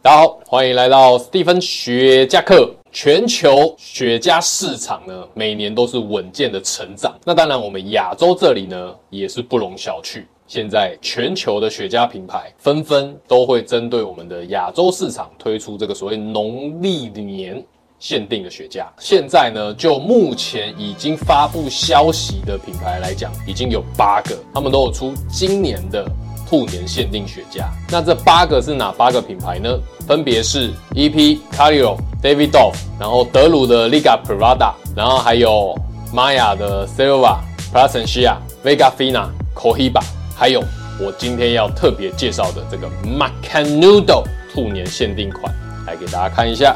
大家好，欢迎来到斯蒂芬雪茄课。全球雪茄市场呢，每年都是稳健的成长。那当然，我们亚洲这里呢，也是不容小觑。现在全球的雪茄品牌纷纷都会针对我们的亚洲市场推出这个所谓农历年限定的雪茄。现在呢，就目前已经发布消息的品牌来讲，已经有八个，他们都有出今年的。兔年限定雪茄，那这八个是哪八个品牌呢？分别是 EP、Calio、Davidoff，然后德鲁的 Liga Privada，然后还有 Maya 的 Silva、Plasencia、Vega Fina、Cohiba，还有我今天要特别介绍的这个 Macanudo 兔年限定款，来给大家看一下。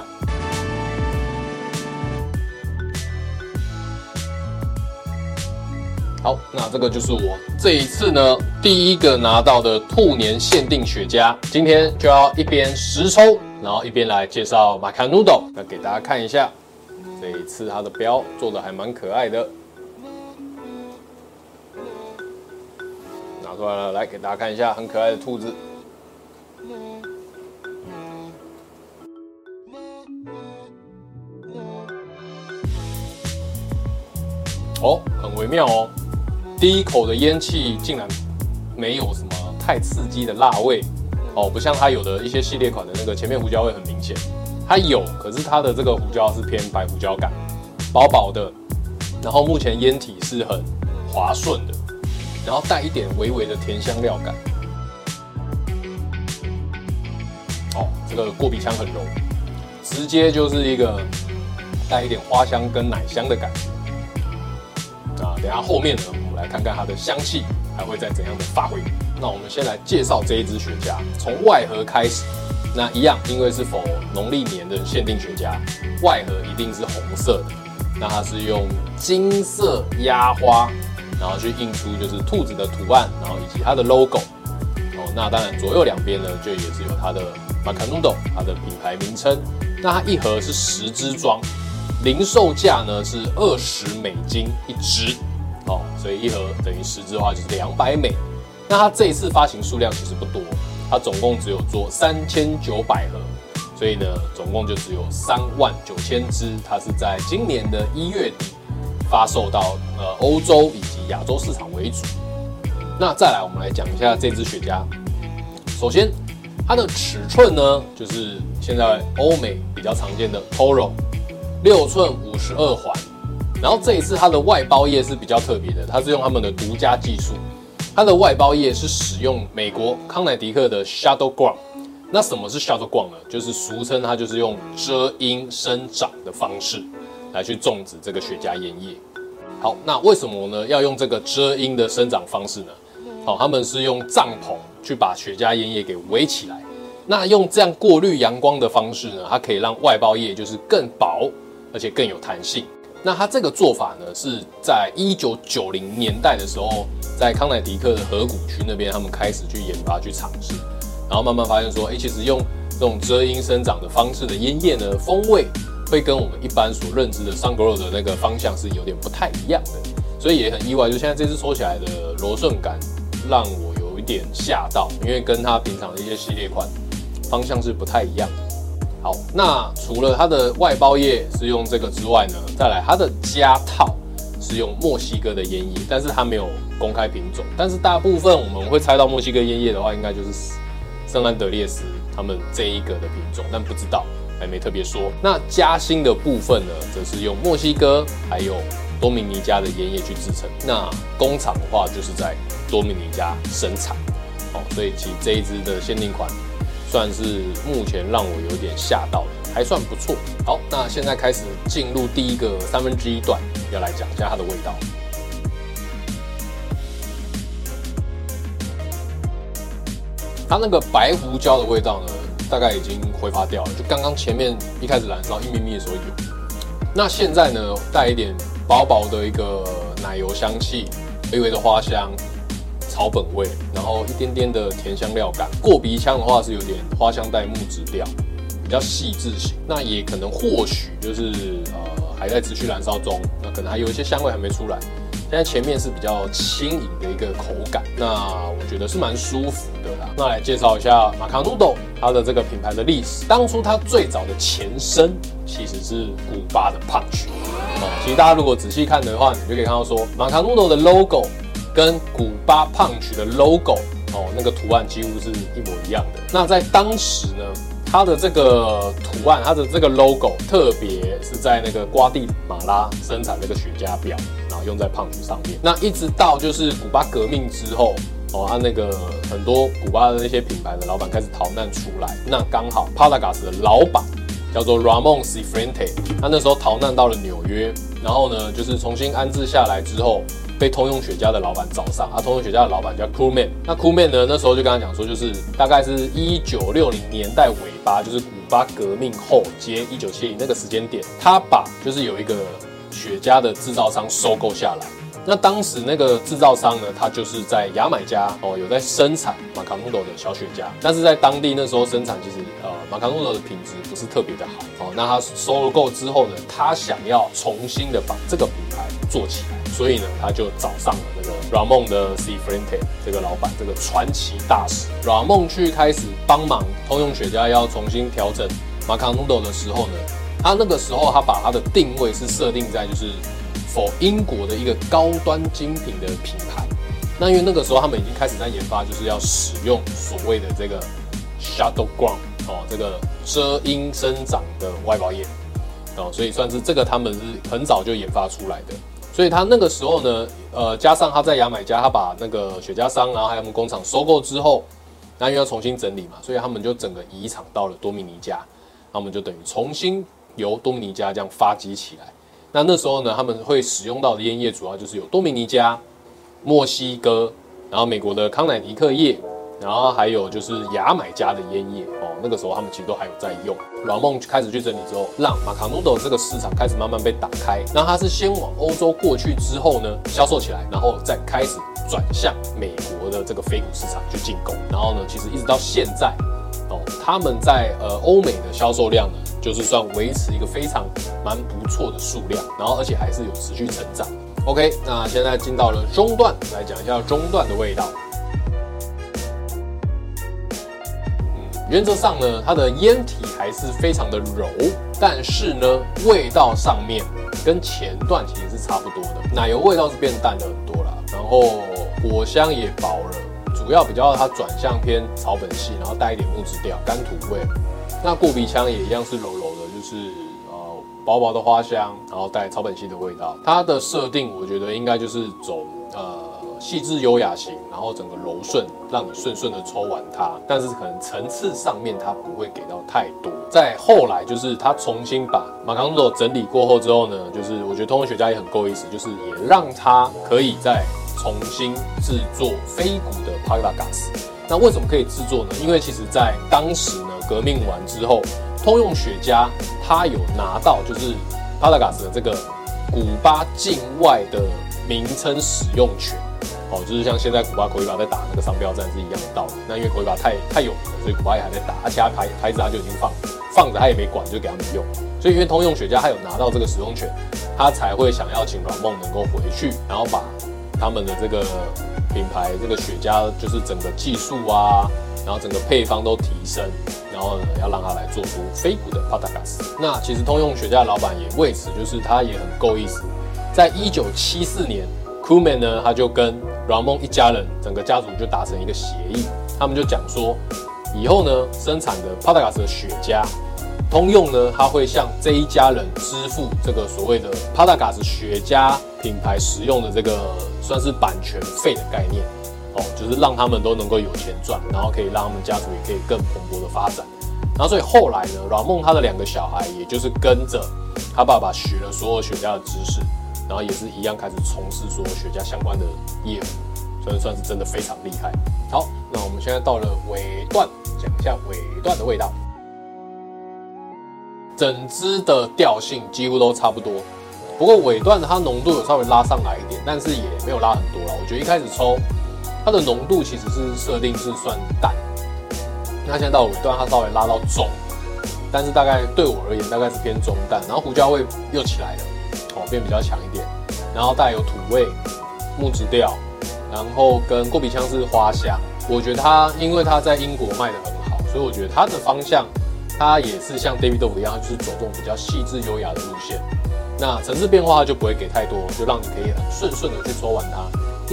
好，那这个就是我这一次呢第一个拿到的兔年限定雪茄，今天就要一边实抽，然后一边来介绍 Macanudo，那给大家看一下，这一次它的标做的还蛮可爱的，拿出来了，来给大家看一下，很可爱的兔子，哦，很微妙哦。第一口的烟气竟然没有什么太刺激的辣味哦，不像它有的一些系列款的那个前面胡椒味很明显，它有，可是它的这个胡椒是偏白胡椒感，薄薄的，然后目前烟体是很滑顺的，然后带一点微微的甜香料感，哦，这个过鼻腔很柔，直接就是一个带一点花香跟奶香的感觉，啊，等下后面呢。来看看它的香气还会再怎样的发挥。那我们先来介绍这一支雪茄，从外盒开始。那一样，因为是否农历年的限定雪茄，外盒一定是红色的。那它是用金色压花，然后去印出就是兔子的图案，然后以及它的 logo。哦，那当然左右两边呢，就也是有它的 Macanudo，它的品牌名称。那它一盒是十支装，零售价呢是二十美金一支。哦，所以一盒等于十支的话就是两百美。那它这一次发行数量其实不多，它总共只有做三千九百盒，所以呢，总共就只有三万九千支。它是在今年的一月底发售到呃欧洲以及亚洲市场为主。那再来，我们来讲一下这支雪茄。首先，它的尺寸呢，就是现在欧美比较常见的 Toro 六寸五十二环。然后这一次它的外包叶是比较特别的，它是用他们的独家技术，它的外包叶是使用美国康乃狄克的 Shadow Ground。那什么是 Shadow Ground 呢？就是俗称它就是用遮阴生长的方式来去种植这个雪茄烟叶。好，那为什么呢？要用这个遮阴的生长方式呢？好，他们是用帐篷去把雪茄烟叶给围起来。那用这样过滤阳光的方式呢，它可以让外包叶就是更薄，而且更有弹性。那它这个做法呢，是在一九九零年代的时候，在康乃狄克的河谷区那边，他们开始去研发、去尝试，然后慢慢发现说，哎，其实用这种遮阴生长的方式的烟叶呢，风味会跟我们一般所认知的 Sun Grow 的那个方向是有点不太一样的，所以也很意外，就现在这支抽起来的柔顺感，让我有一点吓到，因为跟它平常的一些系列款方向是不太一样的。好，那除了它的外包叶是用这个之外呢，再来它的夹套是用墨西哥的烟叶，但是它没有公开品种。但是大部分我们会猜到墨西哥烟叶的话，应该就是圣安德烈斯他们这一个的品种，但不知道还没特别说。那夹心的部分呢，则是用墨西哥还有多米尼加的烟叶去制成。那工厂的话，就是在多米尼加生产。好，所以其实这一支的限定款。算是目前让我有点吓到的，还算不错。好，那现在开始进入第一个三分之一段，要来讲一下它的味道。它那个白胡椒的味道呢，大概已经挥发掉了，就刚刚前面一开始燃烧一咪咪的时候有。那现在呢，带一点薄薄的一个奶油香气，微微的花香。草本味，然后一点点的甜香料感，过鼻腔的话是有点花香带木质调，比较细致型。那也可能或许就是呃还在持续燃烧中，那可能还有一些香味还没出来。现在前面是比较轻盈的一个口感，那我觉得是蛮舒服的啦。那来介绍一下马卡努豆它的这个品牌的历史。当初它最早的前身其实是古巴的 Punch 哦。其实大家如果仔细看的话，你就可以看到说，马卡努豆的 logo 跟古巴 Punch 的 logo 哦，那个图案几乎是一模一样的。那在当时呢，它的这个图案，它的这个 logo 特别是在那个瓜地马拉生产那个雪茄表。然后用在 Punch 上面，那一直到就是古巴革命之后，哦，他那个很多古巴的那些品牌的老板开始逃难出来，那刚好 Partagás 的老板叫做 Ramon Cifuentes，他那时候逃难到了纽约，然后呢，就是重新安置下来之后，被通用雪茄的老板找上，啊，通用雪茄的老板叫 Coolman 那 Coolman 呢，那时候就跟他讲说，就是大概是一九六零年代尾巴，就是古巴革命后接一九七零那个时间点，他把就是有一个。雪茄的制造商收购下来，那当时那个制造商呢，他就是在牙买加哦，有在生产马卡努豆的小雪茄，但是在当地那时候生产其实呃马卡努豆的品质不是特别的好哦。那他收购之后呢，他想要重新的把这个品牌做起来，所以呢，他就找上了那个 Ramon 的 C. f r e n t e 这个老板，这个传奇大使 Ramon 去开始帮忙通用雪茄要重新调整马卡努豆的时候呢。他那个时候，他把他的定位是设定在就是 for 英国的一个高端精品的品牌。那因为那个时候他们已经开始在研发，就是要使用所谓的这个 shadow Ground 哦，这个遮阴生长的外包叶哦，所以算是这个他们是很早就研发出来的。所以他那个时候呢，呃，加上他在牙买加，他把那个雪茄商，然后还有他们工厂收购之后，那又要重新整理嘛，所以他们就整个移厂到了多米尼加，他们就等于重新。由多米尼加这样发迹起来，那那时候呢，他们会使用到的烟叶主要就是有多米尼加、墨西哥，然后美国的康乃狄克叶，然后还有就是牙买加的烟叶哦。那个时候他们其实都还有在用。老孟开始去整理之后，让马卡努豆这个市场开始慢慢被打开。那它是先往欧洲过去之后呢，销售起来，然后再开始转向美国的这个非股市场去进攻。然后呢，其实一直到现在哦，他们在呃欧美的销售量呢。就是算维持一个非常蛮不错的数量，然后而且还是有持续成长。OK，那现在进到了中段，来讲一下中段的味道。原则上呢，它的烟体还是非常的柔，但是呢，味道上面跟前段其实是差不多的。奶油味道是变淡了很多啦，然后果香也薄了，主要比较它转向偏草本系，然后带一点木质调、干土味。那过鼻腔也一样是柔柔的，就是呃薄薄的花香，然后带草本系的味道。它的设定我觉得应该就是走呃细致优雅型，然后整个柔顺，让你顺顺的抽完它。但是可能层次上面它不会给到太多。再后来就是它重新把马卡努豆整理过后之后呢，就是我觉得通用雪茄也很够意思，就是也让它可以再重新制作非古的 Partagás。那为什么可以制作呢？因为其实在当时呢。革命完之后，通用雪茄它有拿到就是 Partagás 的这个古巴境外的名称使用权，哦，就是像现在古巴口伊巴在打那个商标战是一样的道理。那因为口伊巴太太有名了，所以古巴也还在打，而且他牌牌子他就已经放放着，他也没管，就给他们用。所以因为通用雪茄他有拿到这个使用权，他才会想要请软梦能够回去，然后把他们的这个品牌这个雪茄就是整个技术啊。然后整个配方都提升，然后呢，要让他来做出非古的 Partagás。那其实通用雪茄的老板也为此，就是他也很够意思。在一九七四年，Crewman 呢，他就跟 Ramon 一家人，整个家族就达成一个协议，他们就讲说，以后呢，生产的 Padagas 的雪茄，通用呢，他会向这一家人支付这个所谓的 Padagas 雪茄品牌使用的这个算是版权费的概念。哦，就是让他们都能够有钱赚，然后可以让他们家族也可以更蓬勃的发展。然后所以后来呢，Ramon 他的两个小孩，也就是跟着他爸爸学了所有雪茄的知识，然后也是一样开始从事说雪茄相关的业务，所以算是真的非常厉害。好，那我们现在到了尾段，讲一下尾段的味道。整支的调性几乎都差不多，不过尾段它浓度有稍微拉上来一点，但是也没有拉很多了。我觉得一开始抽。它的浓度其实是设定是算淡，那现在到尾段它稍微拉到中，但是大概对我而言大概是偏中淡，然后胡椒味又起来了，变比较强一点，然后带有土味，木质调，然后跟过鼻腔是花香。我觉得它因为它在英国卖的很好，所以我觉得它的方向，它也是像 Davidoff 一样，就是走这种比较细致优雅的路线。那层次变化就不会给太多，就让你可以很顺顺的去抽完它。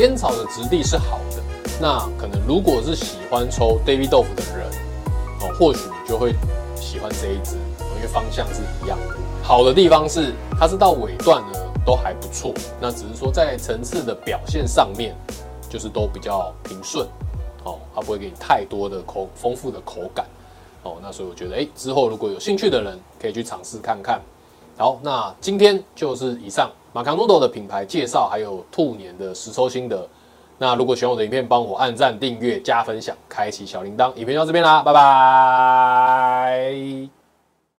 烟草的质地是好的，那可能如果是喜欢抽 Davidoff 的人哦，或许你就会喜欢这一支，因为方向是一样的。好的地方是它是到尾段呢都还不错，那只是说在层次的表现上面，就是都比较平顺。哦，它不会给你太多的口丰富的口感，哦，那所以我觉得，哎，之后如果有兴趣的人可以去尝试看看。好，那今天就是以上马卡诺豆的品牌介绍，还有兔年的实抽心得。那如果喜欢我的影片，帮我按赞、订阅、加分享、开启小铃铛。影片到这边啦，拜拜。